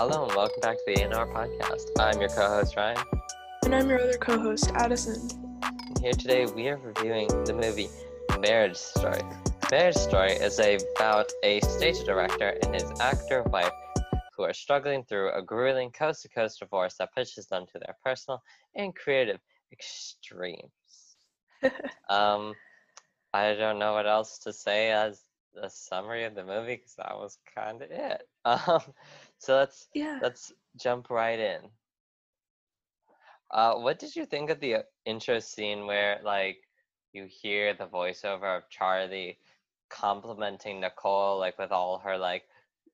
Hello and welcome back to the A&R podcast. I'm your co-host Ryan. And I'm your other co host, Addison. Here today we are reviewing the movie Marriage Story. Marriage Story is about a stage director and his actor wife who are struggling through a grueling coast-to-coast divorce that pushes them to their personal and creative extremes. um, I don't know what else to say as a summary of the movie because that was kind of it. Um, so let's yeah. let's jump right in. Uh, what did you think of the uh, intro scene where like you hear the voiceover of Charlie complimenting Nicole like with all her like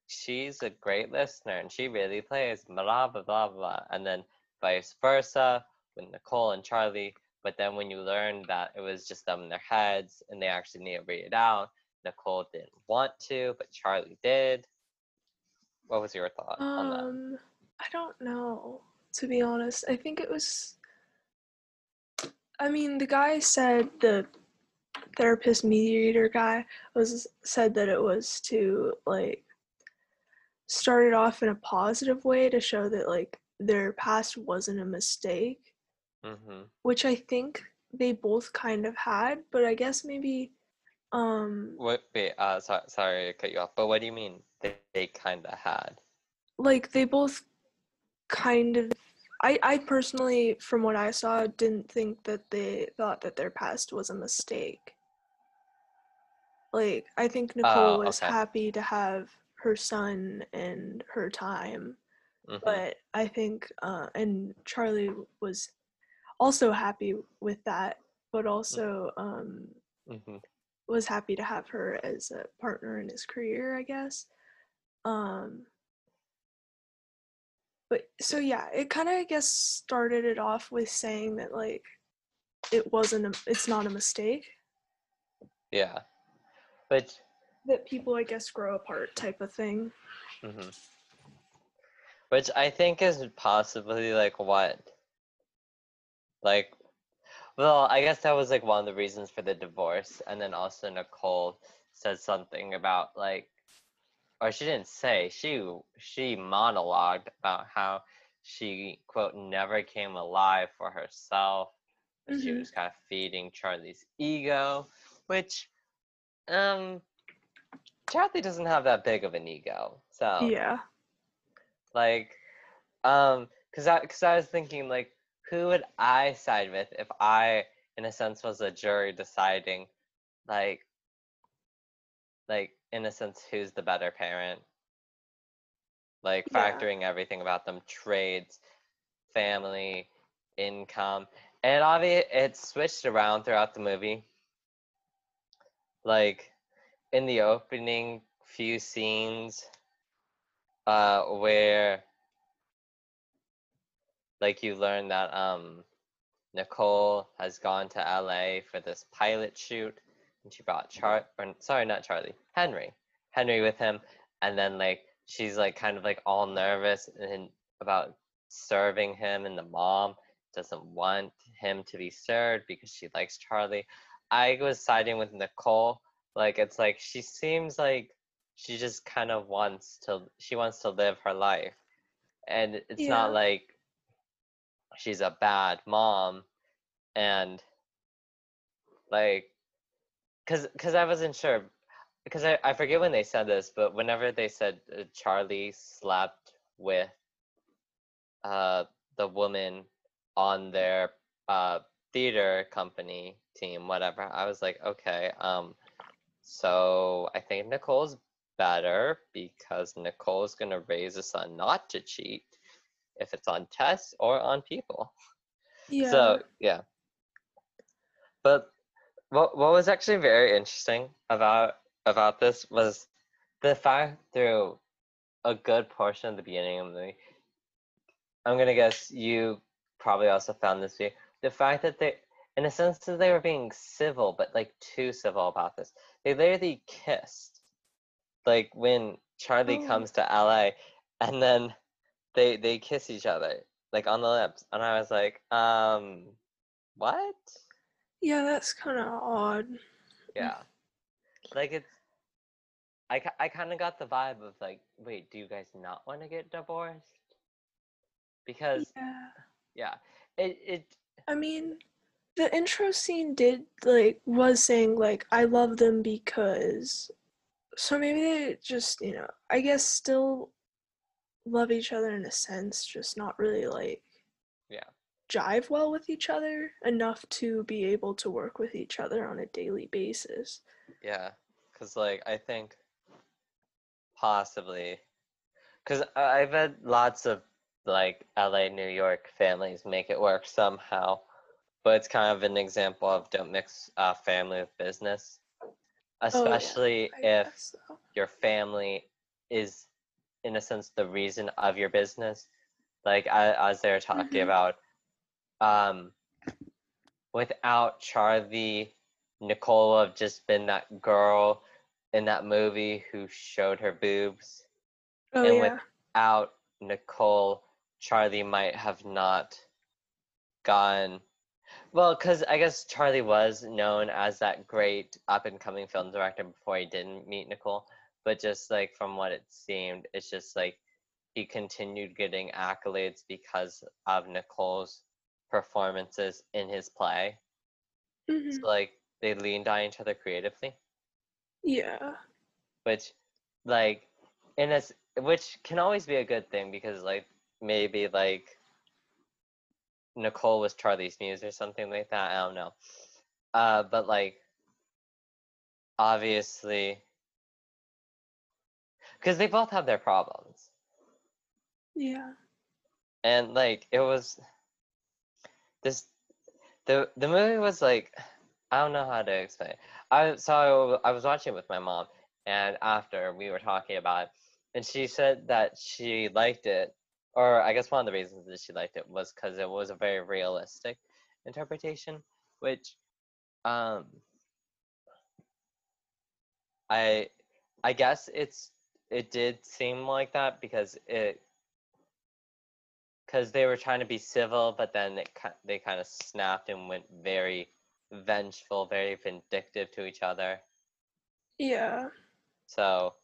she's a great listener and she really plays blah blah blah blah and then vice versa with Nicole and Charlie but then when you learn that it was just them in their heads and they actually need to read it out Nicole didn't want to but Charlie did what was your thought on that Um, I don't know, to be honest. I think it was. I mean, the guy said the therapist mediator guy was said that it was to like start it off in a positive way to show that like their past wasn't a mistake, mm-hmm. which I think they both kind of had, but I guess maybe um what wait uh so, sorry to cut you off but what do you mean they, they kind of had like they both kind of I, I personally from what i saw didn't think that they thought that their past was a mistake like i think nicole Oh, was okay. happy to have her son and her time Mhm. but i think uh and charlie was also happy with that but also um Mhm. Was happy to have her as a partner in his career, I guess. Um but so yeah, it kind of I guess started it off with saying that like it wasn't a, it's not a mistake yeah but that people I guess grow apart type of thing. hmm Which I think is possibly like what? Like, well, I guess that was like one of the reasons for the divorce. And then also Nicole said something about like, or she didn't say, she she monologued about how she quote never came alive for herself. and She was kind of feeding Charlie's ego, which um Charlie doesn't have that big of an ego. So Yeah. like um because i because i was thinking like who would i side with if i in a sense was a jury deciding like like in a sense who's the better parent like Yeah. factoring everything about them trades family income and obviously it switched around throughout the movie like in the opening few scenes uh where like you learn that um Nicole has gone to LA for this pilot shoot and she brought Char or sorry not Charlie Henry Henry with him and then like she's like kind of like all nervous and about serving him and the mom doesn't want him to be served because she likes Charlie I was siding with Nicole like it's like she seems like she just kind of wants to she wants to live her life and it's Yeah. not like she's a bad mom. And like because because i wasn't sure because I, I forget when they said this but whenever they said uh, charlie slept with uh the woman on their uh theater company team whatever i was like okay um so i think nicole's better because nicole's gonna raise a son not to cheat if it's on tests or on people. Yeah. So yeah. But what what was actually very interesting about about this was the fact through a good portion of the beginning of the movie. I'm gonna guess you probably also found this view. The fact that they in a sense that they were being civil, but like too civil about this. They literally kissed. Like when Charlie Oh. comes to LA and then they they kiss each other like on the lips and i was like um what yeah, that's kind of odd. yeah like it's I, I kind of got the vibe of like, wait, do you guys not want to get divorced? Because Yeah. yeah, it it I mean, the intro scene did like was saying like I love them because so maybe they just, you know, I guess still love each other in a sense, just not really like Yeah. jive well with each other enough to be able to work with each other on a daily basis. yeah, because like I think possibly because I've had lots of like LA, New York families make it work somehow, but it's kind of an example of don't mix uh, family with business, Oh, yeah. especially if so. your family is in a sense the reason of your business like as they're talking Mhm. about um without charlie nicole would have just been that girl in that movie who showed her boobs Oh and yeah. without nicole charlie might have not gone well because i guess charlie was known as that great up and coming film director before he didn't meet nicole but just like from what it seemed it's just like he continued getting accolades because of nicole's performances in his play Mhm. so like they leaned on each other creatively Yeah. which like in a s- which can always be a good thing because like maybe like Nicole was Charlie's muse or something like that. I don't know. Uh, but like obviously because they both have their problems Yeah. and like it was this the the movie was like I don't know how to explain it. I so I was watching it with my mom and after we were talking about it and she said that she liked it or I guess one of the reasons that she liked it was because it was a very realistic interpretation which um I I guess it's it did seem like that because it because they were trying to be civil, but then it, they kind of snapped and went very vengeful, very vindictive to each other. Yeah. So,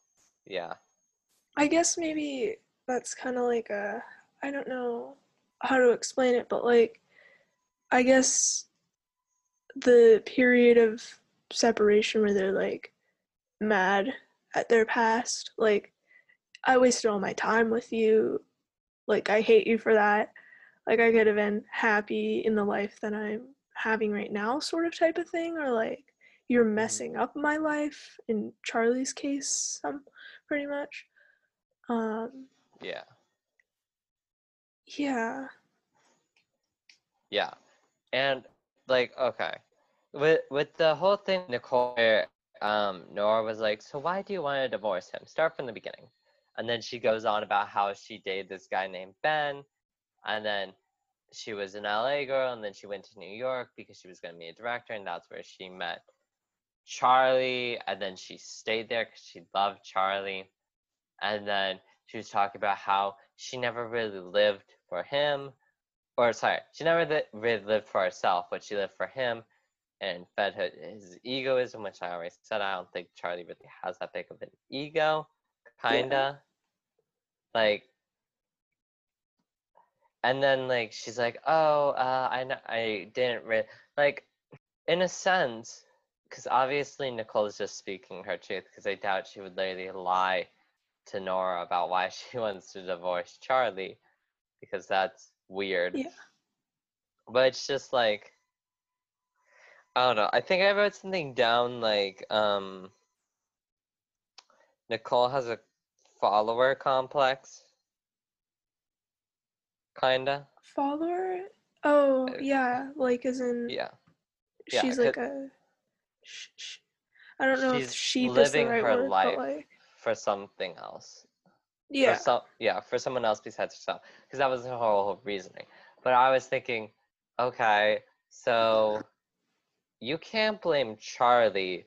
yeah, I guess maybe that's kind of like a I don't know how to explain it, but like I guess the period of separation where they're like mad at their past, like I wasted all my time with you, like I hate you for that. Like I could have been happy in the life that I'm having right now, sort of type of thing, or like you're messing up my life in Charlie's case, some pretty much. Um, yeah, yeah. yeah, and like, okay, with with the whole thing, Nicole, um, Nora was like, "So why do you want to divorce him? Start from the beginning," and then she goes on about how she dated this guy named Ben, and then she was an LA girl, and then she went to New York because she was going to be a director, and that's where she met Charlie, and then she stayed there because she loved Charlie, and then she was talking about how she never really lived for him, or sorry, she never really lived for herself, but she lived for him, and fed his egoism, which I already said. I don't think Charlie really has that big of an ego, kinda, like and then like she's like oh uh i i didn't re-, like in a sense because obviously nicole is just speaking her truth because i doubt she would literally lie to nora about why she wants to divorce charlie because that's weird Yeah. but it's just like i don't know i think i wrote something down like um nicole has a follower complex kinda Follower? Oh, Uh, yeah, like as in yeah yeah, she's like a sh- sh- I don't know if she's sheep is the living right her word, life like for something else. yeah. For some, yeah, for someone else besides herself. Because that was her whole reasoning. But I was thinking, okay, so you can't blame Charlie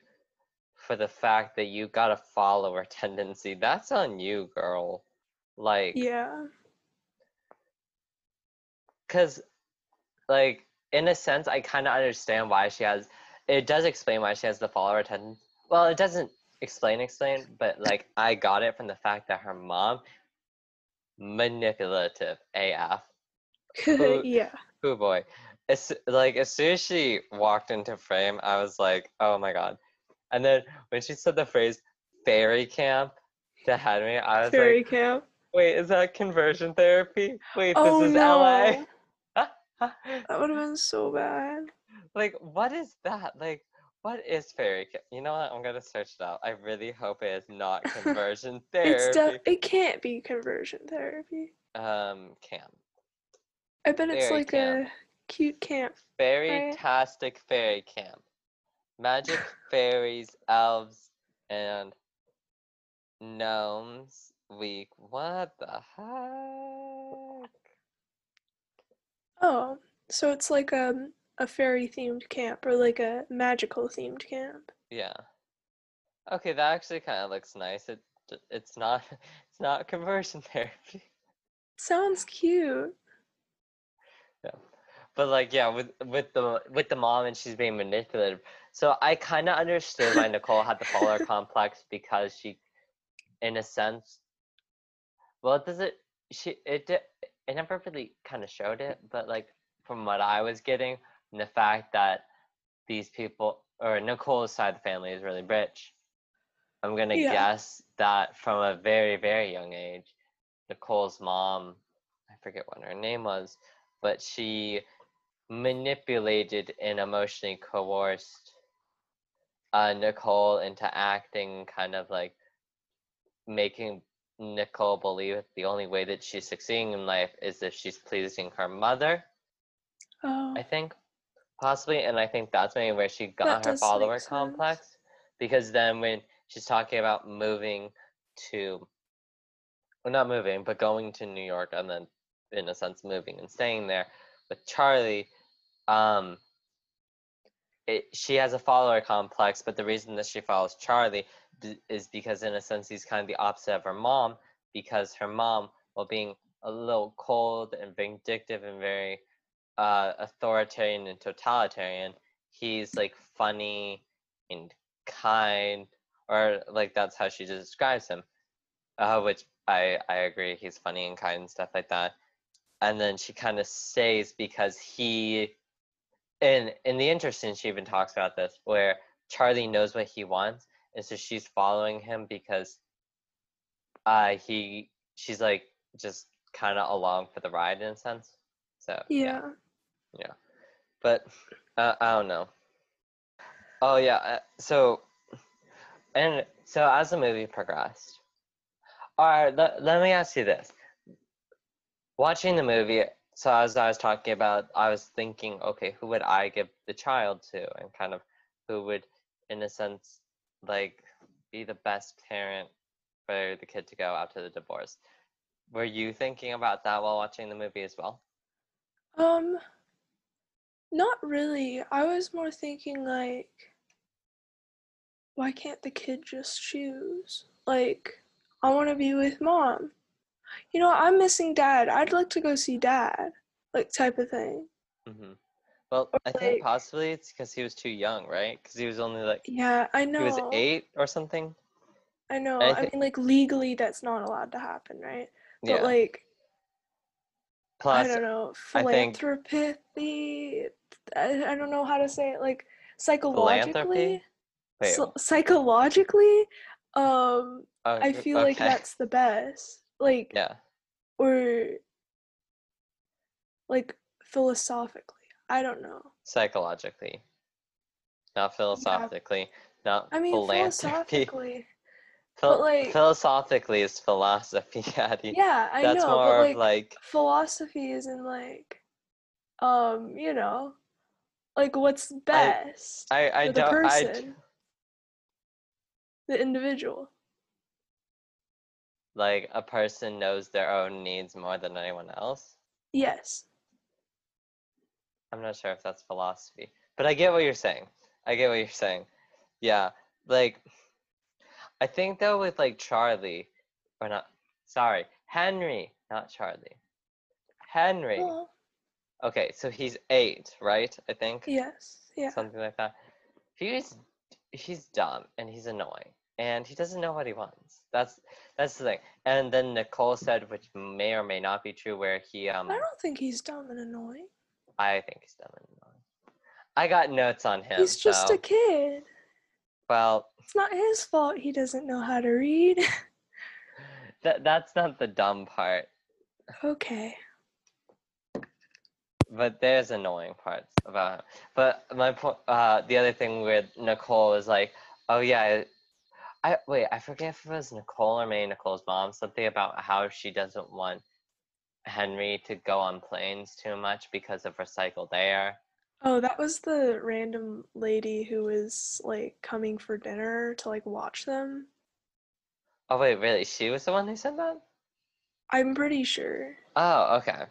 for the fact that you got a follower tendency. That's on you, girl. Like, Yeah. because, like, in a sense, I kind of understand why she has. It does explain why she has the follower tendency. Well, it doesn't explain explain, but like I got it from the fact that her mom manipulative AF. Who- yeah. Oh boy. As, like as soon as she walked into frame, I was like, oh my god. And then when she said the phrase fairy camp to Henry, I was Fairy like, camp. wait, is that conversion therapy? Wait, Oh this is no. LA. That would have been so bad. like what is that? Like what is fairy camp? You know what? I'm gonna search it out. I really hope it is not conversion It's therapy. de- it can't be conversion therapy. um camp. I bet it's Fairy like camp. a cute camp. Fairy-tastic fairy camp. Magic fairies, elves, and gnomes week. What the heck? Oh, so it's like um a fairy themed camp or like a magical themed camp. Yeah. Okay, that actually kind of looks nice. It it's not it's not conversion therapy. Sounds cute. But like yeah, with with the with the mom and she's being manipulative. So I kind of understood why Nicole had the follower complex because she, in a sense, well, does it She it di- it never really kind of showed it, but like from what I was getting, and the fact that these people or Nicole's side of the family is really rich. I'm gonna Yeah. guess that from a very very young age, Nicole's mom, I forget what her name was, but she manipulated and emotionally coerced uh, Nicole into acting kind of like making Nicole believe that the only way that she's succeeding in life is if she's pleasing her mother, Oh, I think, possibly. And I think that's maybe where she That got her follower complex. Because then when she's talking about moving to, well, not moving, but going to New York and then, in a sense, moving and staying there with Charlie, um, it, she has a follower complex, but the reason that she follows Charlie is because, in a sense, he's kind of the opposite of her mom, because her mom, while being a little cold and vindictive and very uh, authoritarian and totalitarian, he's like funny and kind, or like that's how she describes him, uh, which I I agree. He's funny and kind and stuff like that. And then she kind of stays because he, in in the interesting, she even talks about this where Charlie knows what he wants, and so she's following him because, uh, he she's like just kind of along for the ride in a sense. So yeah. Yeah. But uh, I don't know. Oh yeah, uh, so and so as the movie progressed, all right. Let, let me ask you this: watching the movie, so as I was talking about, I was thinking, okay, who would I give the child to, and kind of who would, in a sense, like be the best parent for the kid to go after the divorce. Were you thinking about that while watching the movie as well? Um, not really. I was more thinking like, why can't the kid just choose? Like, I want to be with mom. You know, I'm missing dad. I'd like to go see dad. Like, type of thing. hmm Well, Or I think possibly it's because he was too young, right? Because he was only like Yeah, I know he was eight or something. I know. I I mean, like, legally, that's not allowed to happen, right? But, yeah. like, Plus, I don't know, I think- philanthropy. I, I don't know how to say it. Like psychologically, so, psychologically, um, oh, I feel like that's the best. Like, yeah. or like philosophically. I don't know. Psychologically, not philosophically, not I mean, philanthropy. philosophically. Phil- but, like- philosophically is philosophy, Addie. Yeah, I That's know. more but like, like philosophy is in like, um, you know, like what's best I I for the don't I person, the individual. Like a person knows their own needs more than anyone else. Yes. I'm not sure if that's philosophy, but I get what you're saying. I get what you're saying. Yeah, like I think though with like Charlie, or not, sorry, Henry, not Charlie. Henry. Well, Okay, so he's eight, right? I think yes. Yeah. something like that. He's he's dumb and he's annoying. and he doesn't know what he wants. That's that's the thing. And then Nicole said, which may or may not be true, where he um I don't think he's dumb and annoying. I think he's dumb and annoying. I got notes on him. He's just so, a kid. well. It's not his fault he doesn't know how to read. That that's not the dumb part, okay. but there's annoying parts about him. But my point, uh, the other thing with Nicole is like, oh yeah, I wait, I forget if it was Nicole or maybe Nicole's mom, something about how she doesn't want Henry to go on planes too much because of recycled air. Oh, that was the random lady who was like coming for dinner to like watch them. Oh wait, really? She was the one who said that? I'm pretty sure. Oh, okay.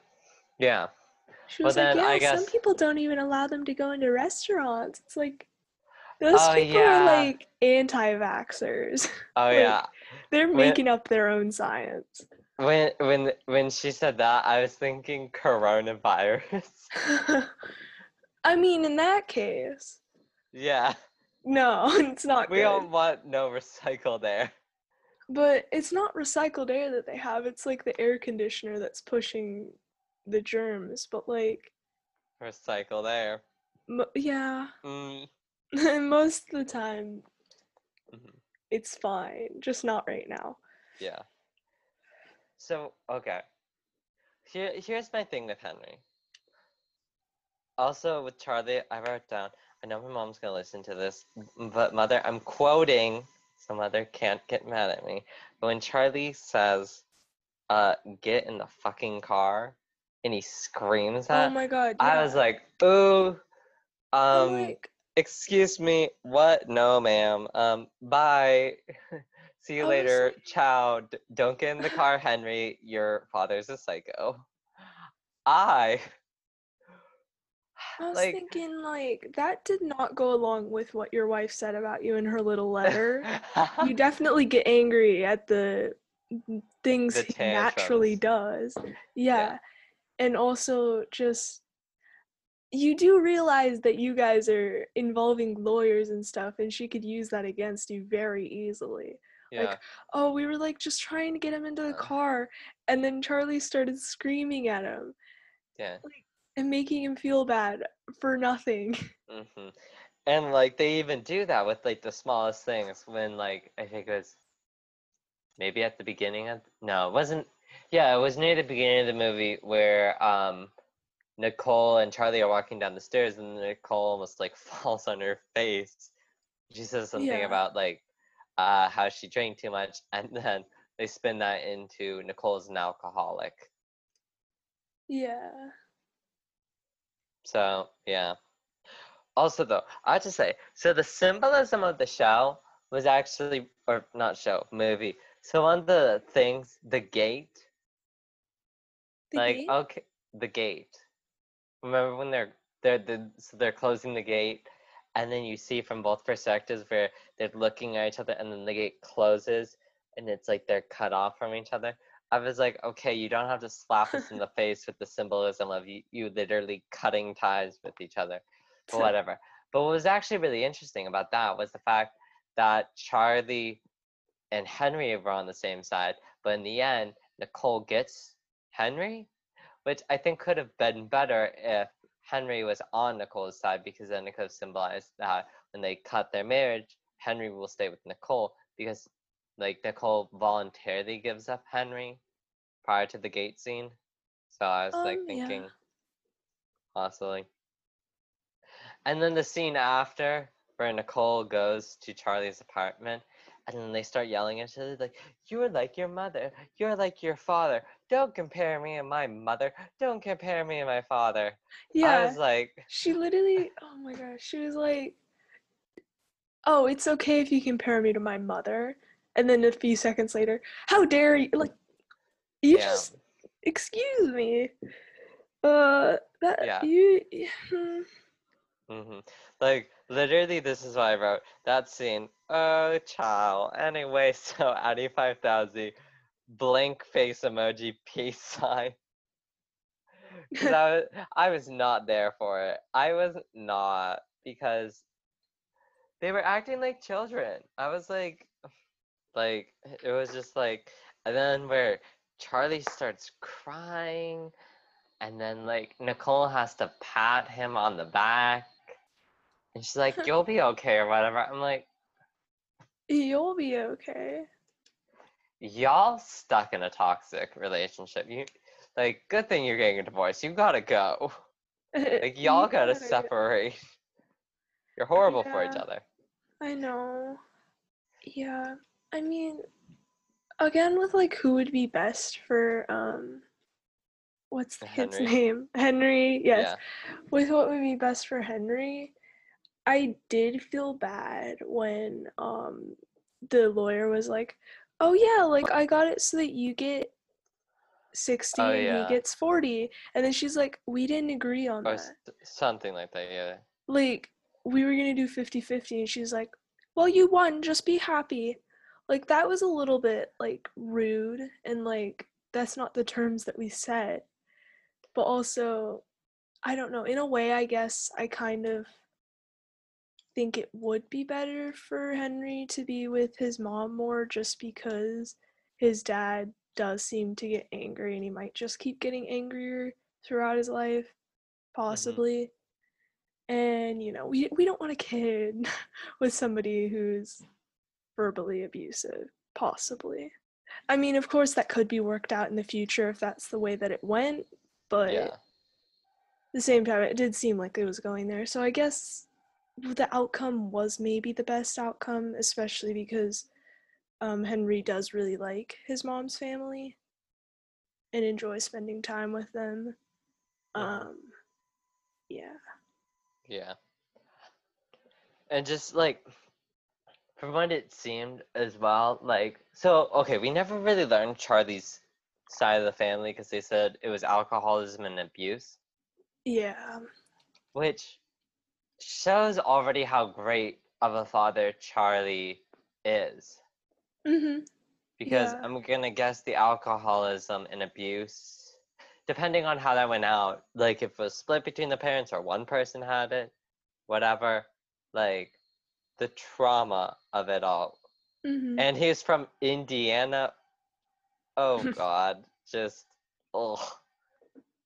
Yeah. She Well, was like, then I yeah, some people don't even allow them to go into restaurants. It's like those Oh, people yeah. are like anti-vaxxers. Oh Like, yeah. They're When- making up their own science. When when when she said that, I was thinking coronavirus. I mean, in that case, yeah. no, it's not We good. don't want no recycled air. But it's not recycled air that they have. It's like the air conditioner that's pushing the germs. But like, Recycled air. mo- yeah, Mm. most of the time mhm, it's fine. Just not right now. Yeah. So okay. Here here's my thing with Henry. Also with Charlie, I wrote down. I know my mom's gonna listen to this, but mother, I'm quoting, so mother can't get mad at me. But when Charlie says, "Uh, get in the fucking car," and he screams at. oh my god. I was like, "Ooh, um, like, excuse me, what? No, ma'am. Um, bye. See you was later. Ciao. D- don't get in the car, Henry. Your father's a psycho. I I was like thinking like that did not go along with what your wife said about you in her little letter. you definitely get angry at the things The he naturally does. Yeah. And also just you do realize that you guys are involving lawyers and stuff and she could use that against you very easily. yeah. like Oh, we were like just trying to get him into the Uh. car and then Charlie started screaming at him yeah. and making him feel bad for nothing. mm-hmm. And like they even do that with like the smallest things when like I think it was maybe at the beginning of no, it wasn't yeah, it was near the beginning of the movie where um Nicole and Charlie are walking down the stairs and Nicole almost like falls on her face. She says something Yeah. about like uh how she drank too much and then they spin that into Nicole's an alcoholic. Yeah. So yeah. Also though, I have to say, so the symbolism of the show was actually or not show, movie. So one of the things, the gate, The like gate? okay the gate. Remember when they're they're the so they're closing the gate and then you see from both perspectives where they're looking at each other and then the gate closes and it's like they're cut off from each other. I was like, okay, you don't have to slap us in the face with the symbolism of you, you literally cutting ties with each other or whatever. But what was actually really interesting about that was the fact that Charlie and Henry were on the same side, but in the end, Nicole gets Henry, which I think could have been better if Henry was on Nicole's side because then it could have symbolized that when they cut their marriage, Henry will stay with Nicole because like Nicole voluntarily gives up Henry prior to the gate scene. So I was like Um, yeah. thinking possibly. And then the scene after where Nicole goes to Charlie's apartment and then they start yelling at each other like, You're like your mother, you're like your father. Don't compare me and my mother. Don't compare me and my father. Yeah. I was like She literally, oh my gosh, she was like, "Oh, it's okay if you compare me to my mother." And then a few seconds later, "How dare you?" Like, you Yeah. just excuse me. Uh, that Yeah. you. Hmm. hmm Like literally, this is what I wrote. That scene. Oh, child. Anyway, so Addy five thousand, blank face emoji, peace sign. 'Cause I was, I was not there for it. I was not because they were acting like children. I was like, Like it was just like, and then where Charlie starts crying, and then like Nicole has to pat him on the back, and she's like, "You'll be okay" or whatever. I'm like, You'll be okay. y'all stuck in a toxic relationship. You like, good thing you're getting a divorce. You gotta go. Like y'all gotta go. separate. You're horrible for each other. I know. Yeah. I mean, again with like who would be best for um what's the kid's name? Henry. Yes. Yeah. With what would be best for Henry, I did feel bad when um the lawyer was like, "Oh yeah, like I got it so that you get 60 Oh, and he gets 40." And then she's like, "We didn't agree on Or that." something like that. Yeah. like we were gonna do 50-50 and she's like well you won just be happy like that was a little bit like rude and like that's not the terms that we said but also i don't know in a way i guess i kind of think it would be better for henry to be with his mom more just because his dad does seem to get angry and he might just keep getting angrier throughout his life mm-hmm. possibly. And you know we we don't want a kid with somebody who's verbally abusive possibly. I mean of course that could be worked out in the future if that's the way that it went but Yeah. at the same time it did seem like it was going there. So i guess the outcome was maybe the best outcome especially because um, henry does really like his mom's family and enjoy spending time with them. Um yeah. Yeah. And just like from what it seemed as well, like so okay, we never really learned Charlie's side of the family because they said it was alcoholism and abuse, yeah. Which shows already how great of a father Charlie is. mm-hmm Because Yeah. I'm gonna guess the alcoholism and abuse, depending on how that went out, like if it was split between the parents or one person had it, whatever, like the trauma of it all. mm-hmm And he's from Indiana. Oh god, just oh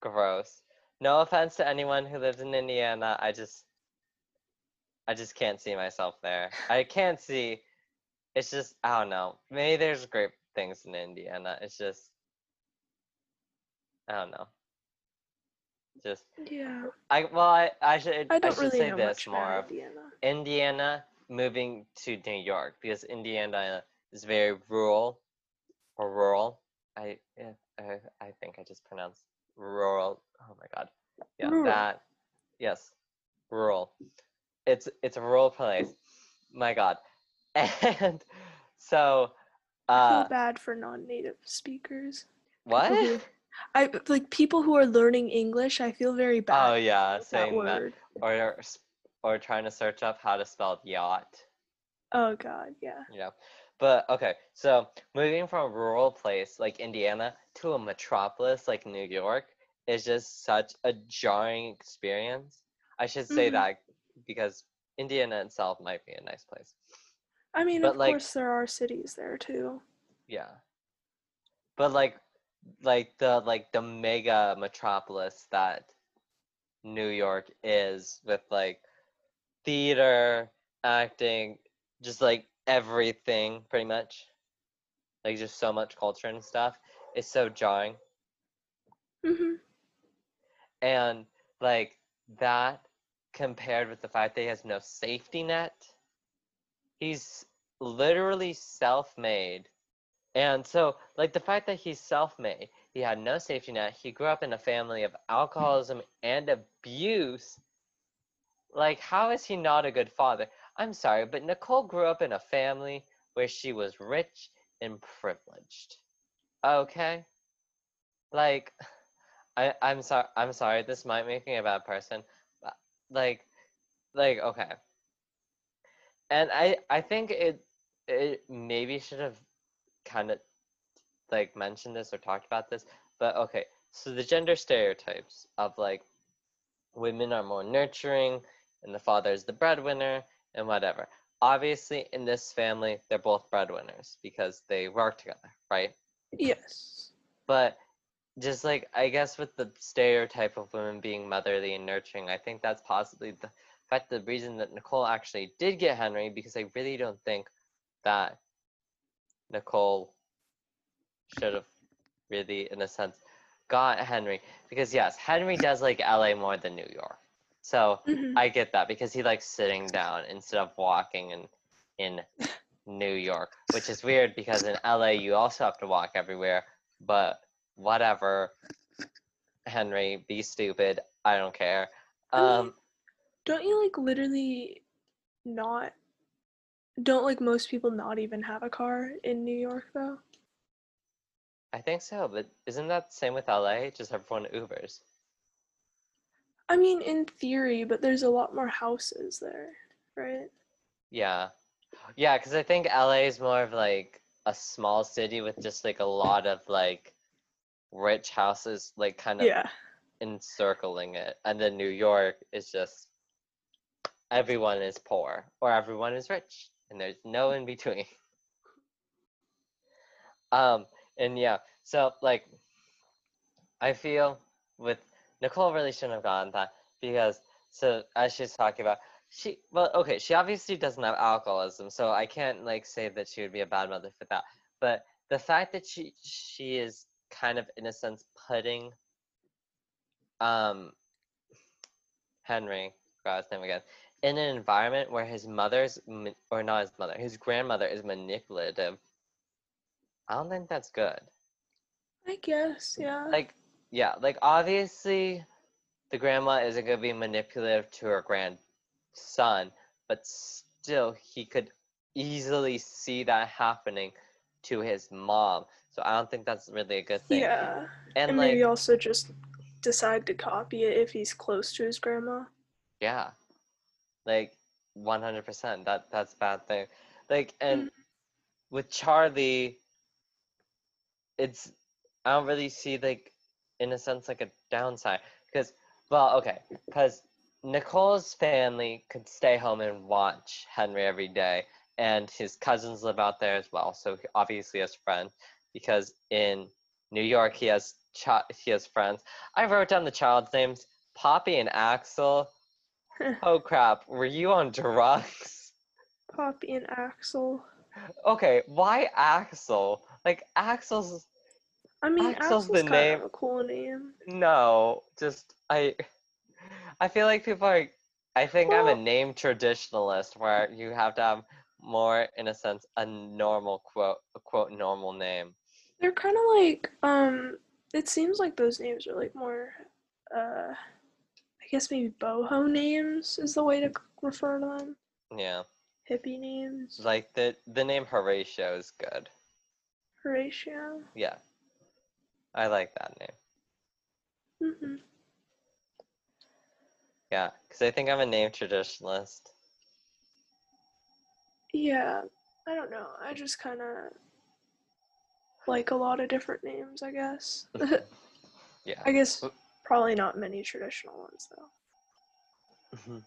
gross. No offense to anyone who lives in Indiana. I just I just can't see myself there. I can't see it's just I don't know. Maybe there's great things in Indiana. It's just I don't know. Just yeah I well I I should i I, should really say this more of indiana Indiana moving to New York because Indiana is very rural or rural. I yeah, I, I think I just pronounced rural. Oh my god. Yeah, Rural. that yes. Rural. It's it's a rural place. My god. And so i uh feel bad for non-native speakers what? who- i like people who are learning english i feel very bad Oh yeah, with that saying that or or trying to search up how to spell yacht. oh god yeah Yeah. But okay, so moving from a rural place like Indiana to a metropolis like New York is just such a jarring experience. I should say Mhm. that because Indiana itself might be a nice place. i mean But, of like- course there are cities there too Yeah. But like like the like the mega metropolis that New York is with like theater, acting, just like everything pretty much. Like just so much culture and stuff. It's so jarring. mm-hmm And like that compared with the fact that he has no safety net. He's literally self-made. And so like the fact that he's self-made, he had no safety net, he grew up in a family of alcoholism and abuse. Like how is he not a good father? I'm sorry, but Nicole grew up in a family where she was rich and privileged. Okay? Like I, I'm sorry I'm sorry, this might make me a bad person. Like like okay. And I I think it it maybe should have kind of like mentioned this or talked about this, but okay. So the gender stereotypes of like women are more nurturing and the father is the breadwinner and whatever. obviously in this family they're both breadwinners because they work together, right? Yes. But just like I guess with the stereotype of women being motherly and nurturing, I think that's possibly the fact the reason that Nicole actually did get Henry because I really don't think that Nicole should have really, in a sense, got Henry because yes, Henry does like LA more than New York. So Mhm. I get that because he likes sitting down instead of walking in in New York, which is weird because in LA you also have to walk everywhere. But whatever, Henry, be stupid. I don't care. I mean, Um, Don't you like literally not? Don't like most people not even have a car in New York though? I think so, but isn't that the same with LA? Just everyone Ubers. I mean, in theory, but there's a lot more houses there, right? Yeah. Yeah, because I think LA is more of like a small city with just like a lot of like rich houses, like kind of Yeah. encircling it. And then New York is just everyone is poor or everyone is rich, and there's no in between. Um, and yeah, so like I feel with Nicole really shouldn't have gotten that because so as she's talking about she well okay she obviously doesn't have alcoholism so I can't like say that she would be a bad mother for that but the fact that she she is kind of in a sense putting um Henry forgot his name again in an environment where his mother's or not his mother his grandmother is manipulative. I don't think that's good. I guess, yeah. like yeah like obviously the grandma isn't going to be manipulative to her grandson but still he could easily see that happening to his mom so i don't think that's really a good thing yeah. and, And like maybe also just decide to copy it if he's close to his grandma. yeah like 100% that that's a bad thing like and Mm. with charlie it's i don't really see like in a sense like a downside because well okay because nicole's family could stay home and watch henry every day and his cousins live out there as well so he obviously has friends because in new york he has chi- he has friends i wrote down the child's names poppy and axel oh crap were you on drugs Poppy and Axel. okay why axel like axel's I mean, Axel's Axel's, the name- of a cool name. No, just I I feel like people are I think I'm a name traditionalist where you have to have more in a sense a normal quote a quote normal name. They're kind of like, um, it seems like those names are like more, uh, I guess maybe boho names is the way to refer to them. Yeah. Hippie names. Like the the name Horatio is good. Horatio. Yeah. I like that name. hmm Yeah, cuz I think I'm a name traditionalist. Yeah, I don't know. I just kind of like a lot of different names, I guess. Yeah. I guess probably not many traditional ones though. Mhm.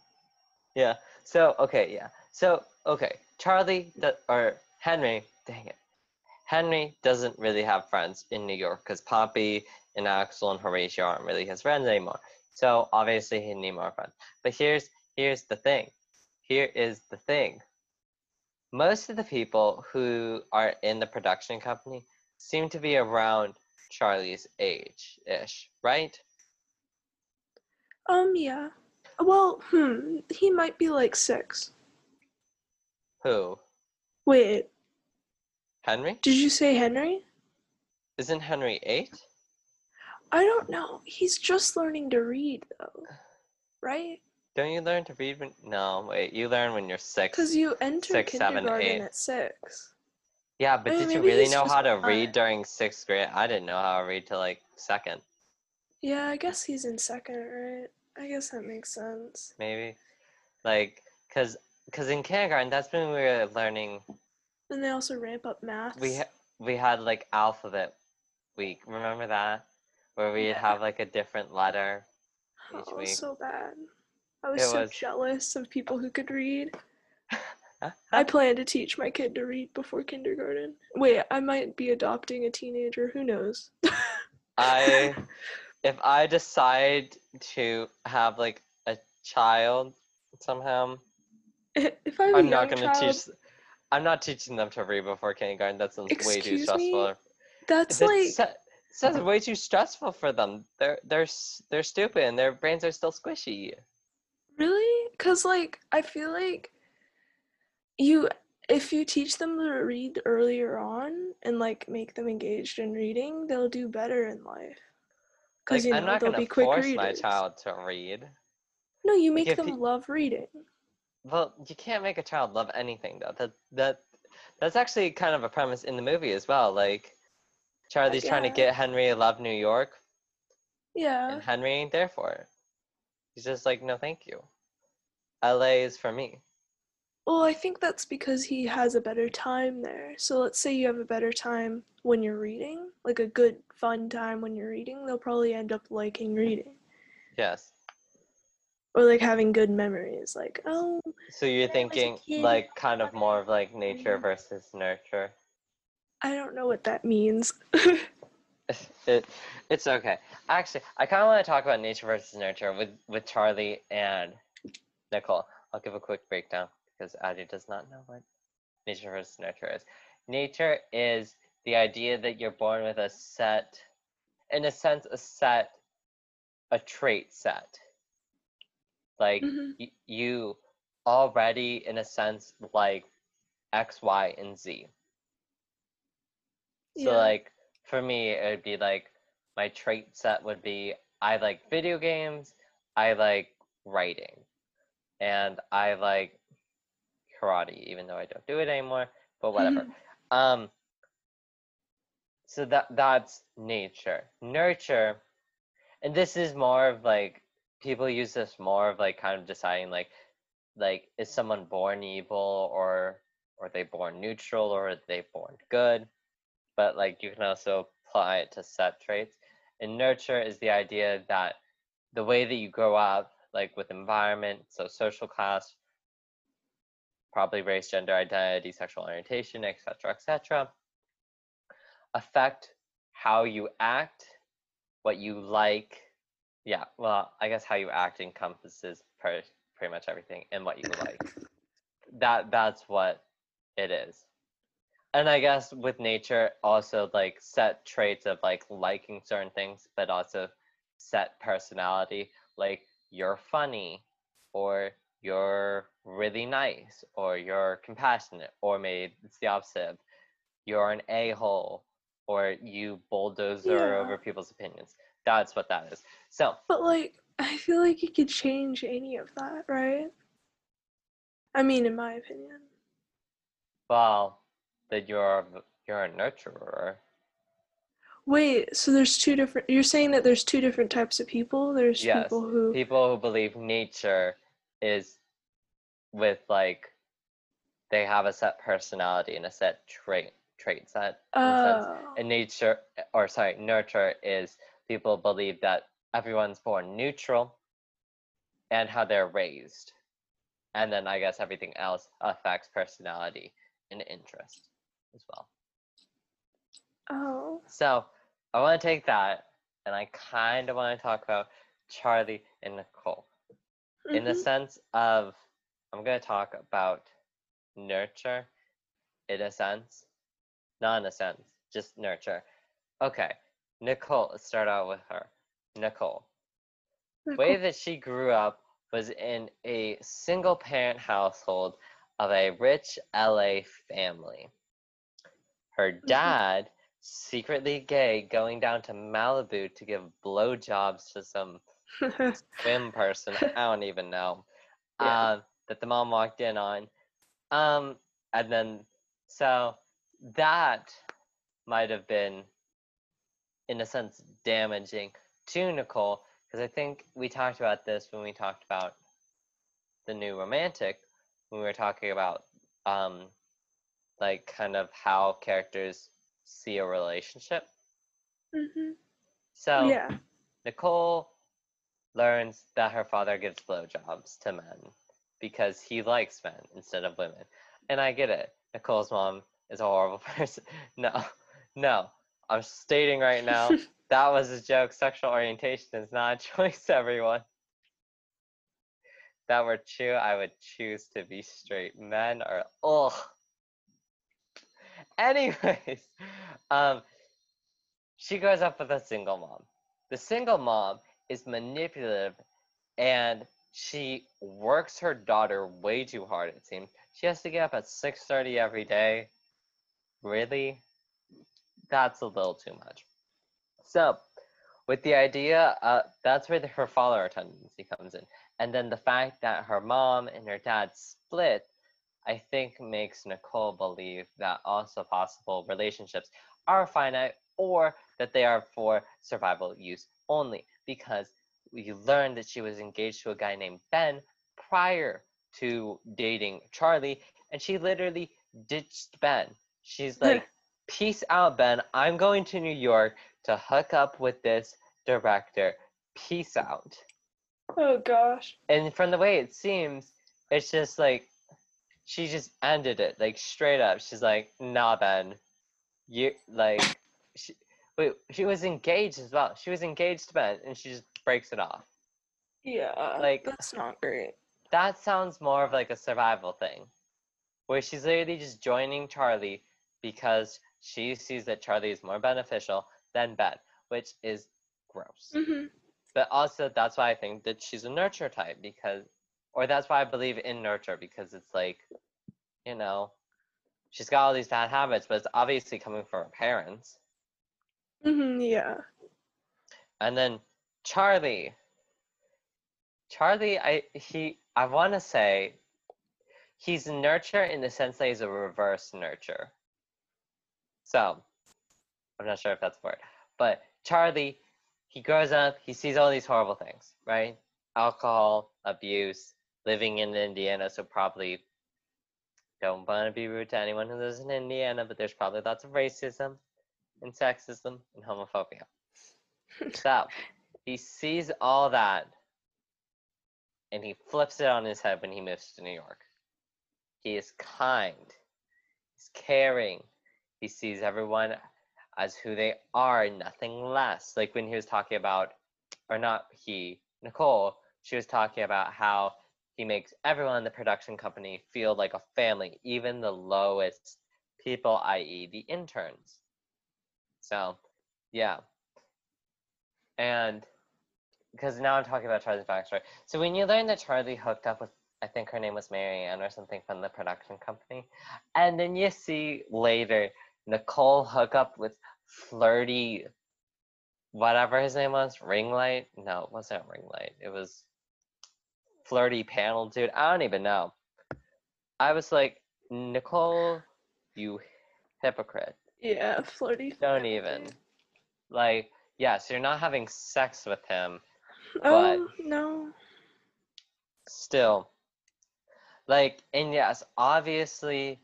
Yeah. So okay, yeah. So okay, Charlie the, or Henry, dang it, Henry doesn't really have friends in New York because Poppy and Axel and Horatio aren't really his friends anymore. So obviously he need more friends. But here's here's the thing. Here is the thing. Most of the people who are in the production company seem to be around Charlie's age ish, right? Um, yeah. Well, hmm, he might be like six. Who? Wait, Henry? did you say Henry? Isn't Henry eight? I don't know. He's just learning to read though, right? Don't you learn to read when? No, wait. You learn when you're six. Because you enter Six, seven, kindergarten eight. at six. Yeah, but I mean, did you really know how to not. read during sixth grade? I didn't know how to read till like second, Yeah, I guess he's in second, right? I guess that makes sense. maybe. Like, cause, cause in kindergarten, that's when we were learning. And they also ramp up math. We ha- we had like alphabet week. Remember that? Where we'd Yeah. have like a different letter. oh, each it week. was so bad. I was It so was- jealous of people who could read. I plan to teach my kid to read before kindergarten. Wait, I might be adopting a teenager. Who knows? I if I decide to have like a child somehow, if I I'm not gonna teach. I'm not teaching them to read before kindergarten. That sounds way too Excuse me? stressful. that's That like sa- sounds way too stressful for them. They're they're they're stupid and their brains are still squishy. really because like I feel like you if you teach them to read earlier on and like make them engaged in reading, they'll do better in life. Because Like you know I'm not they'll gonna be quick force readers. my child to read. No, you make if them he- love reading. Well, you can't make a child love anything though. That that that's actually kind of a premise in the movie as well. Like Charlie's trying to get Henry to love New York, Yeah. and Henry ain't there for it. He's just like, no, thank you. L.A. is for me. Well, I think that's because he has a better time there. So let's say you have a better time when you're reading, like a good fun time when you're reading, they'll probably end up liking reading. Yes. Or like having good memories, like, oh, So you're When I was a thinking kid, like kind of more of like nature versus nurture. I don't know what that means. it it's okay. Actually, I kind of want to talk about nature versus nurture with with Charlie and Nicole. I'll give a quick breakdown because Addie does not know what nature versus nurture is. Nature is the idea that you're born with a set, in a sense, a set, a trait set. Like Mhm. y- you already, in a sense, like X, Y, and Z. So Yeah. like for me, it would be like my trait set would be I like video games, I like writing, and I like karate, even though I don't do it anymore. But whatever. um. So that that's nature. Nurture, and this is more of like people use this more of like kind of deciding like like is someone born evil or or they born neutral or are they born good but like you can also apply it to set traits. And nurture is the idea that the way that you grow up, like with environment, so social class, probably race, gender identity, sexual orientation, etc., etc., affect how you act, what you like. Yeah, well, I guess how you act encompasses pretty, pretty much everything and what you like. That that's what it is and I guess with nature also like set traits of like liking certain things, but also set personality. Like you're funny, or you're really nice, or you're compassionate, or maybe it's the opposite. You're an a hole, or you bulldozer Yeah. over people's opinions. That's what that is. So But like, I feel like you could change any of that, right? I mean, in my opinion. well, that you're you're a nurturer. Wait, so there's two different. You're saying that there's two different types of people. There's Yes, people who. people who believe nature is with like they have a set personality and a set trait trait set in. Oh. and nature or sorry nurture is people believe that everyone's born neutral and how they're raised and then i guess everything else affects personality and interest as well Oh. so i want to take that and i kind of want to talk about charlie and nicole in the Mhm. sense of i'm going to talk about nurture in a sense not in a sense just nurture okay nicole let's start out with her nicole the way that she grew up was in a single parent household of a rich la family her dad secretly gay going down to malibu to give blowjobs to some swim person. I don't even know. Yeah. Um, that the mom walked in on. Um, and then so that might have been, in a sense, damaging to Nicole because I think we talked about this when we talked about the new romantic when we were talking about um, like kind of how characters see a relationship. Mhm. So Yeah. Nicole learns that her father gives blowjobs to men because he likes men instead of women. and I get it. Nicole's mom is a horrible person. No, no. I'm stating right now that was a joke. Sexual orientation is not a choice, everyone. If that were true, I would choose to be straight. Men are ugh. Anyways, um, she grows up with a single mom. The single mom is manipulative and she works her daughter way too hard it seems. She has to get up at 6.30 every day. Really? That's a little too much. So with the idea uh, that's where the, her follower tendency comes in. And then the fact that her mom and her dad split i think makes nicole believe that also possible relationships are finite or that they are for survival use only because we learned that she was engaged to a guy named Ben prior to dating Charlie, and she literally ditched Ben. She's like, Peace out, Ben. I'm going to New York to hook up with this director. Peace out. Oh gosh. And from the way it seems, it's just like she just ended it, like straight up. She's like, nah, Ben. You like she wait, she was engaged as well. She was engaged to Ben and she just breaks it off. Yeah. Like- that's not great. That sounds more of like a survival thing. Where she's literally just joining Charlie because she sees that Charlie is more beneficial than Ben, which is gross. hmm But also that's why I think that she's a nurture type because or that's why I believe in nurture because it's like, you know, she's got all these bad habits, but it's obviously coming from her parents. Hmm Yeah. And then Charlie. Charlie, I he I want to say he's nurture in the sense that he's a reverse nurture. So, I'm not sure if that's a word, but Charlie, he grows up, he sees all these horrible things, right? Alcohol, abuse, living in Indiana, so probably don't want to be rude to anyone who lives in Indiana, but there's probably lots of racism and sexism and homophobia. So he sees all that and he flips it on his head when he moves to New York. He is kind, he's caring, he sees everyone as who they are, nothing less. Like when he was talking about, or not he, Nicole, she was talking about how he makes everyone in the production company feel like a family, even the lowest people, i.e., the interns. So, yeah. And because now I'm talking about Charlie's backstory. So when you learn that Charlie hooked up with, I think her name was Marianne or something from the production company, and then you see later Nicole hook up with flirty, whatever his name was, Ringlight. No, it wasn't Ringlight. It was flirty panel dude. I don't even know. I was like, Nicole, you hypocrite. Yeah, flirty. Don't even. Like, yes, you're not having sex with him, Oh no. still. Like, and yes, obviously,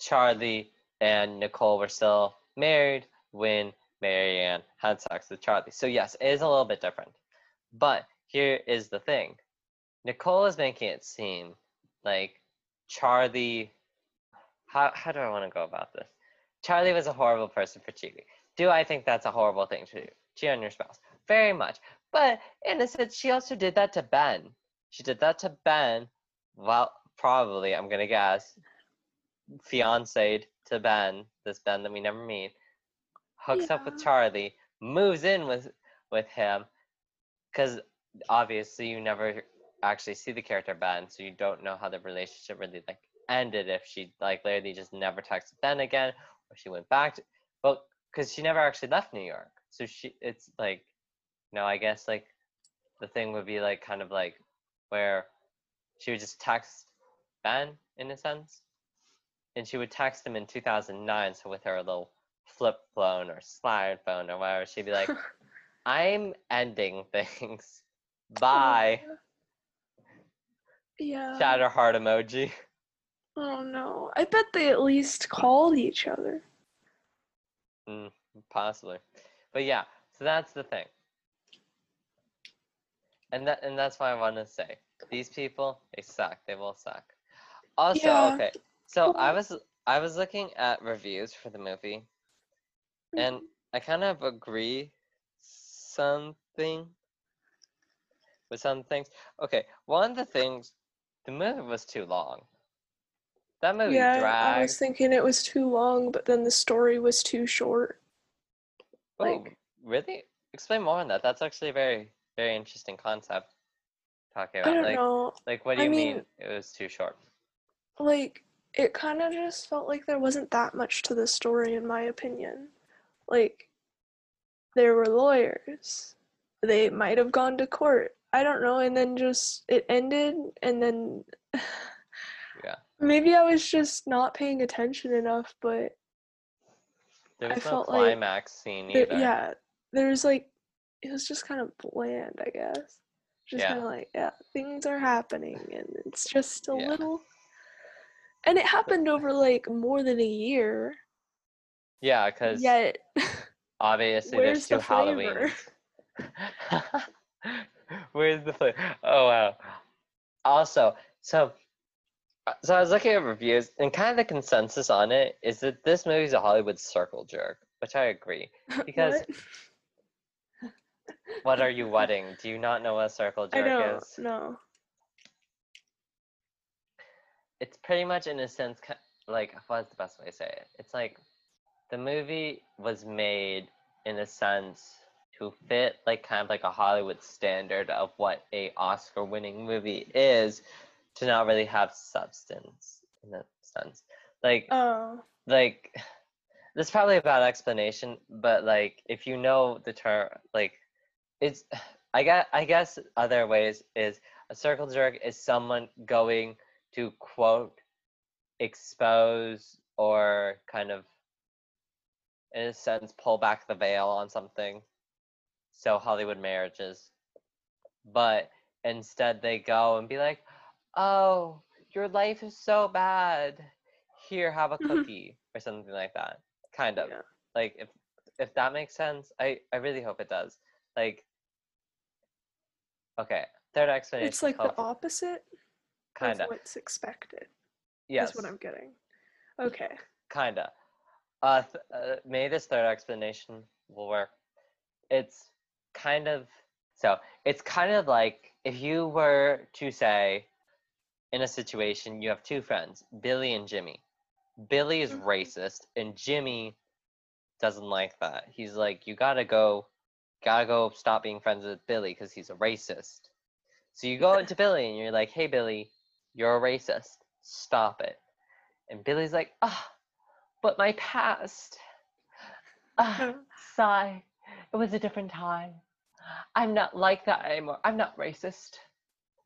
Charlie and Nicole were still married when Marianne had sex with Charlie. So, yes, it is a little bit different. But here is the thing Nicole is making it seem like Charlie. How, how do I want to go about this? Charlie was a horrible person for cheating. Do I think that's a horrible thing to do? Cheat on your spouse. Very much. But in a sense, she also did that to Ben. She did that to Ben. Well, probably, I'm going to guess, fiancé to Ben, this Ben that we never meet, hooks up with Charlie, moves in with with him, because obviously you never actually see the character Ben, so you don't know how the relationship really like ended. If she like literally just never texted Ben again, she went back to, well, because she never actually left New York, so she it's like, no, I guess like the thing would be like kind of like where she would just text Ben in a sense, and she would text him in 2009. So with her little flip phone or slide phone or whatever, she'd be like, "I'm ending things. Oh, Bye." Yeah. Shatter heart emoji. Oh no. I bet they at least called each other. Mm, possibly, but yeah. So that's the thing, and that and that's why I want to say these people they suck. They will suck. Also, Yeah. okay. So I was I was looking at reviews for the movie, and Mhm. I kind of agree something with some things. Okay, one of the things, the movie was too long. That movie yeah, I was thinking it was too long, but then the story was too short. Oh, like- really? Explain more on that. That's actually a very, very interesting concept. Talking I about don't like, know. like what do I you mean, mean- it was too short? Like it kind of just felt like there wasn't that much to the story, in my opinion. Like there were lawyers. They might have gone to court. I don't know, and then just it ended, and then Yeah. maybe I was just not paying attention enough, but There I no felt like climax scene there, either. yeah, there was like it was just kind of bland, I guess. Just Yeah. kind of like yeah, things are happening, and it's just a Yeah. little. And it happened over like more than a year. Yeah, because Yet, obviously there's two the flavor? Where's the flavor? Oh wow. Also, so Uh, so I was looking at reviews, and kind of the consensus on it is that this movie's a Hollywood circle jerk, which I agree. Because What? what are you wedding? Do you not know what a circle I jerk don't is? No. It's pretty much in a sense like what's the best way to say it? It's like the movie was made in a sense to fit like kind of like a Hollywood standard of what a Oscar winning movie is to not really have substance in that sense. Like Oh, like this probably a bad explanation, but like if you know the term like it's I guess I guess other ways is a circle jerk is someone going to quote expose or kind of in a sense pull back the veil on something. So Hollywood marriages. But instead they go and be like, Oh, your life is so bad. Here, have a cookie or something like that. Kind of. yeah. Like if if that makes sense, I I really hope it does. Like okay, third explanation. It's like the opposite kinda. of what's expected. yes. Is what I'm getting. Okay. Kinda. Uh, th- uh, maybe this third explanation will work. It's kind of so. It's kind of like if you were to say, in a situation, you have two friends, Billy and Jimmy. Billy is Mhm. racist, and Jimmy doesn't like that. He's like, you gotta go, gotta go, stop being friends with Billy because he's a racist. So you go into Billy and you're like, hey Billy, you're a racist. Stop it. And Billy's like, ah, but my past. Ah, sigh. It was a different time. I'm not like that anymore. I'm not racist.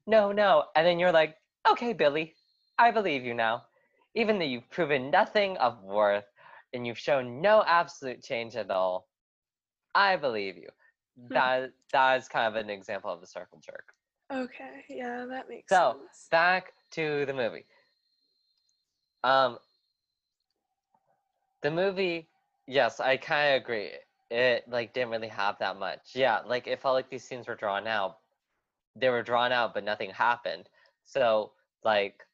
No, no. And then you're like, okay, Billy, I believe you now. Even though you've proven nothing of worth and you've shown no absolute change at all, I believe you. Hmm. That that is kind of an example of a circle jerk. Okay. Yeah, that makes So, sense. So back to the movie. Um, the movie, yes, I kind of agree. It like didn't really have that much. Yeah, like it felt like these scenes were drawn out. They were drawn out, but nothing happened. So, like,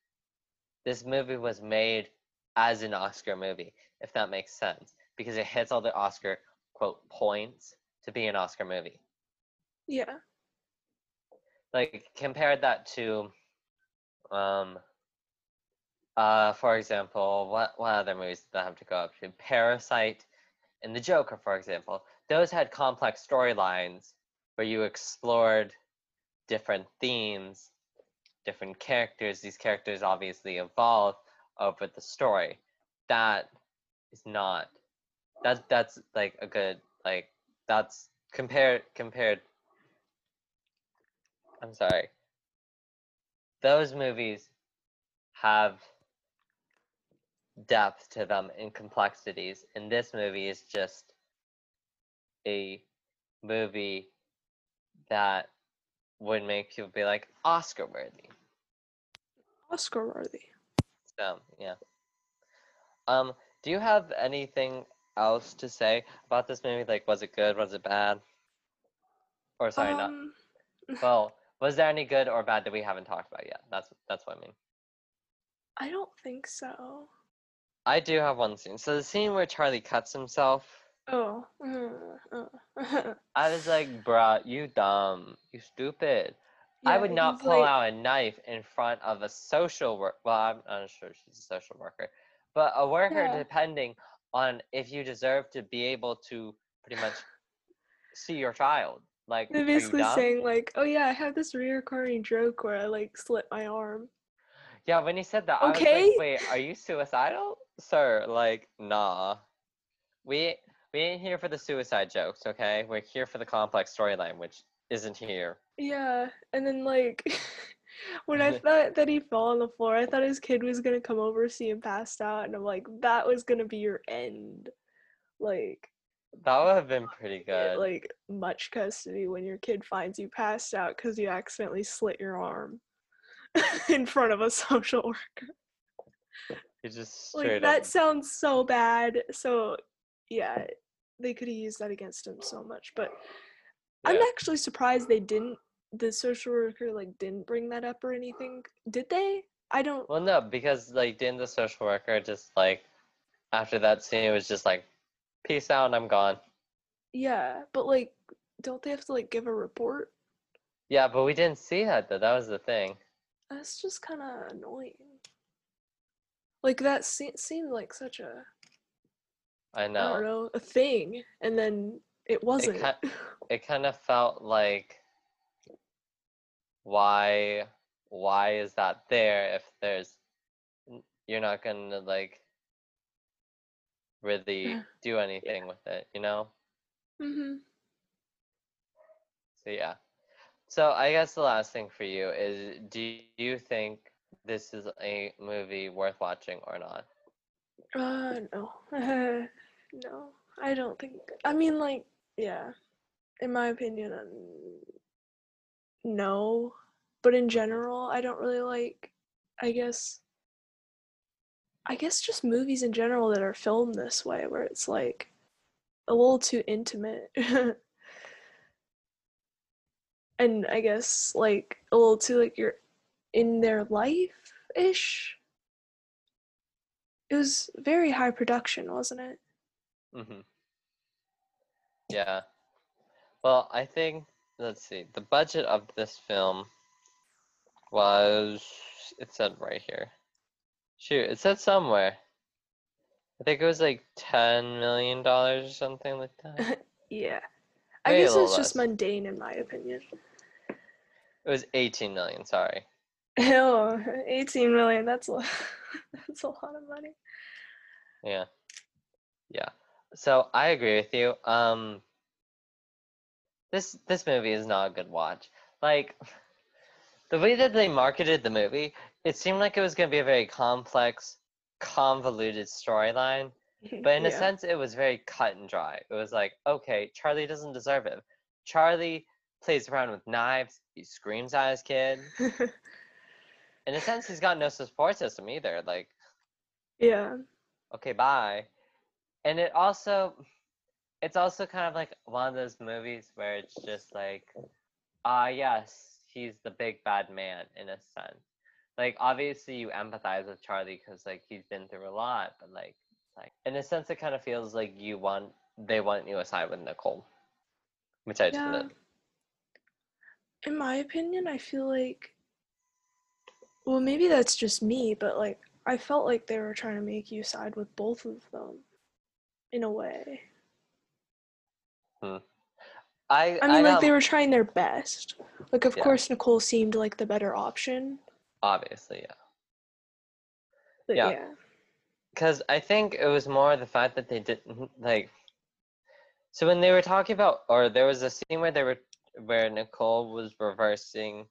this movie was made as an Oscar movie, if that makes sense, because it hits all the Oscar quote points to be an Oscar movie. Yeah. like compared that to um uh for example what what other movies did I have to go up to? Parasite and the joker for example. Those had complex storylines where you explored different themes different characters these characters obviously evolve over the story that is not that that's like a good like that's compared compared I'm sorry. Those movies have depth to them and complexities, and this movie is just a movie that would make people be like Oscar worthy. Oscar worthy. So yeah. Um, do you have anything else to say about this movie? Like, was it good? Was it bad? Or sorry, not um, well. Was there any good or bad that we haven't talked about yet? That's that's what I mean. I don't think so. I do have one scene. So the scene where Charlie cuts himself, Oh. uh, uh. I was like, bruh, you dumb, you stupid. I would not pull like- out a knife in front of a social work. Well, I'm not sure she's a social worker, but a worker Yeah. depending on if you deserve to be able to pretty much see your child. Like, They're basically saying like, "Oh yeah, I have this reoccurring joke where I like slit my arm." Yeah, when he said that, I was Okay. like, wait, are you suicidal, sir? Like, nah. We we ain't here for the suicide jokes, okay? We're here for the complex storyline, which isn't here. Yeah, and then like when I thought that he fell on the floor, I thought his kid was gonna come over, see him passed out, and I'm like, that was gonna be your end. Like, That would have been pretty good. like much custody when your kid finds you passed out because you accidentally slit your arm in front of a social worker. You just Like that up. sounds so bad. So yeah, they could have used that against him so much. But I'm actually surprised they didn't. The social worker like didn't bring that up or anything. Did they? I don't. Well, no, because like didn't the social worker just like after that scene it was just like, peace out, I'm gone. Yeah, but like, don't they have to like give a report? Yeah, but we didn't see that though. That was the thing. That's just kind of annoying. Like that se- seemed like such a I I don't know. know a thing, and then it wasn't. ki- It kind of felt like, why, why is that there if there's, you're not gonna like, really Yeah. do anything with it, you know? hmm So yeah. So I guess the last thing for you is do you think this is a movie worth watching or not? Uh, no. no, I don't think. I mean, like, yeah. In my opinion, um, no. But in general, I don't really like. I guess. I guess just movies in general that are filmed this way, where it's like a little too intimate. and I guess like a little too like you're in their life ish. It was very high production, wasn't it? Mm-hmm. Yeah. Well, I think let's see. The budget of this film was it said right here. Shoot, it said somewhere. I think it was like ten million dollars or something like that. Yeah. I Maybe guess it's just mundane in my opinion. It was eighteen million. Sorry. Oh, 18 million, that's a that's a lot of money. Yeah. Yeah. So I agree with you. Um this this movie is not a good watch. Like the way that they marketed the movie, it seemed like it was going to be a very complex, convoluted storyline, but in a sense it was very cut and dry. It was like, okay, Charlie doesn't deserve it. Charlie plays around with knives, he screams at his kid. In a sense he's got no support system either. Like yeah. okay bye and it also it's also kind of like one of those movies where it's just like ah yes he's the big bad man in a sense like obviously you empathize with charlie because like he's been through a lot but like like in a sense it kind of feels like you want they want you aside with nicole which i Yeah. didn't In my opinion, I feel like well, maybe that's just me, but like I felt like they were trying to make you side with both of them in a way. Hmm. i I mean, like got- they were trying their best. Like, of Yeah. course, Nicole seemed like the better option. obviously yeah But Yeah. yeah. because I think it was more the fact that they didn't like. So when they were talking about, or there was a scene where they were, where Nicole was reversing,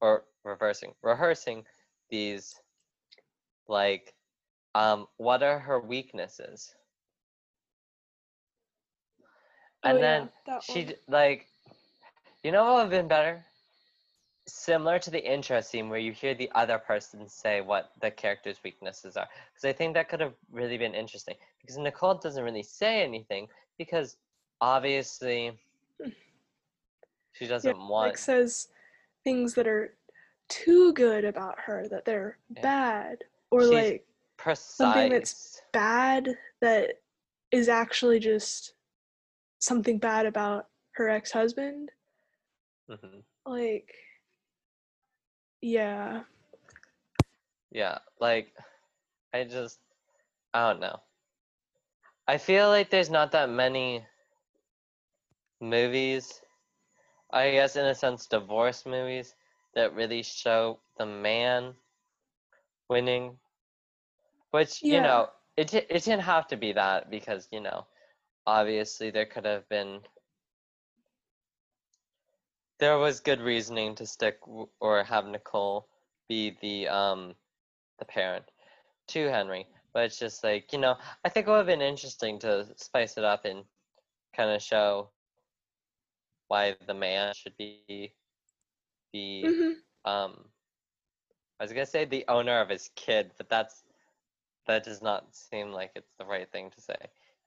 or reversing, rehearsing these, like, um, what are her weaknesses? And Oh, yeah, then she one. like, you know what would have been better? Similar to the intro scene where you hear the other person say what the character's weaknesses are. Because I think that could have really been interesting. Because Nicole doesn't really say anything because obviously Hmm. she doesn't want. like says things that are too good about her that they're Yeah. bad or She's like precise. something that's- bad that is actually just something bad about her ex-husband. Mhm. Like yeah. Yeah, like I just I don't know. I feel like there's not that many movies, I guess in a sense divorce movies that really show the man winning. Which, you know, it it didn't have to be that because, you know, obviously there could have been there was good reasoning to stick or have Nicole be the um the parent to Henry. But it's just like, you know, I think it would have been interesting to spice it up and kind of show why the man should be be hmm um I was gonna say the owner of his kid, but that's that does not seem like it's the right thing to say.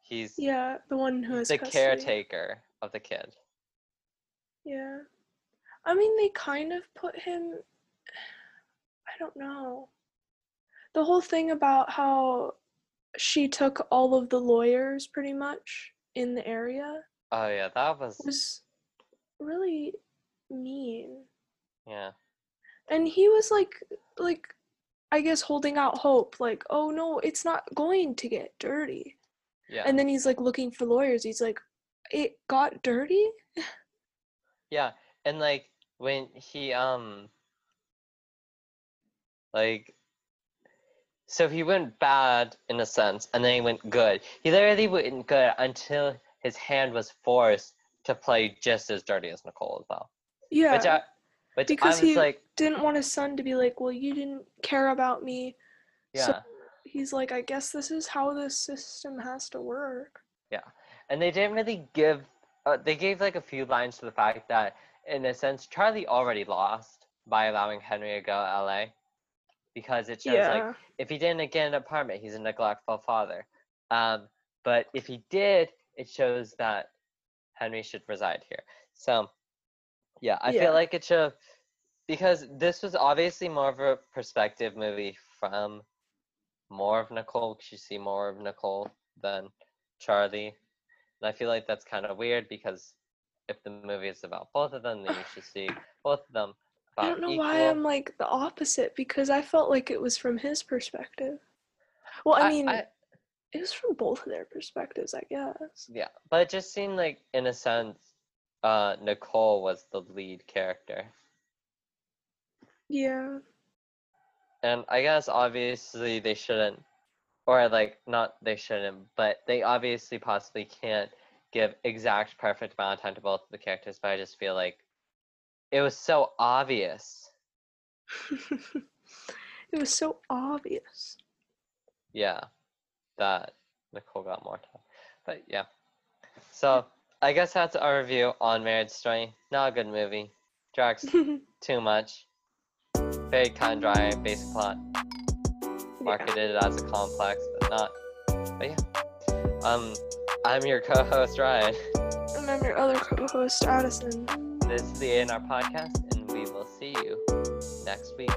He's Yeah, the one who is the custody. caretaker of the kid. Yeah. I mean, they kind of put him. I don't know. The whole thing about how she took all of the lawyers pretty much in the area Oh yeah, that was was really mean. Yeah. And he was like, like, I guess holding out hope, like, oh no, it's not going to get dirty. Yeah. And then he's like looking for lawyers. He's like, it got dirty? Yeah, and like when he um like so he went bad in a sense and then he went good. He literally went good until his hand was forced to play just as dirty as Nicole as well. Yeah. Which I which Because I was he- like didn't want his son to be like, well, you didn't care about me. yeah. So he's like, I guess this is how this system has to work. Yeah, and they didn't really give uh, they gave like a few lines to the fact that in a sense charlie already lost by allowing henry to go to la because it shows like if he didn't get an apartment he's a neglectful father um, but if he did it shows that henry should reside here so yeah i Yeah. feel like it should because this was obviously more of a perspective movie from more of nicole 'cause you see more of nicole than charlie and I feel like that's kind of weird because if the movie is about both of them, then you should see both of them I don't know equal. why I'm like the opposite because I felt like it was from his perspective. Well, I, mean, I- it was from both of their perspectives, I guess. yeah, but it just seemed like, in a sense, uh, Nicole was the lead character, Yeah. and I guess obviously they shouldn't, or like not they shouldn't, but they obviously possibly can't give exact perfect amount of time to both of the characters. But I just feel like it was so obvious. it was so obvious. yeah, that Nicole got more time. But yeah. So I guess that's our review on Marriage Story. Not a good movie. Drags too much. Very cut and dry, basic plot. Marketed as a complex, but not. But yeah. Um, I'm your co-host Ryan. And I'm your other co-host, Addison. This is the A&R podcast, and we will see you next week.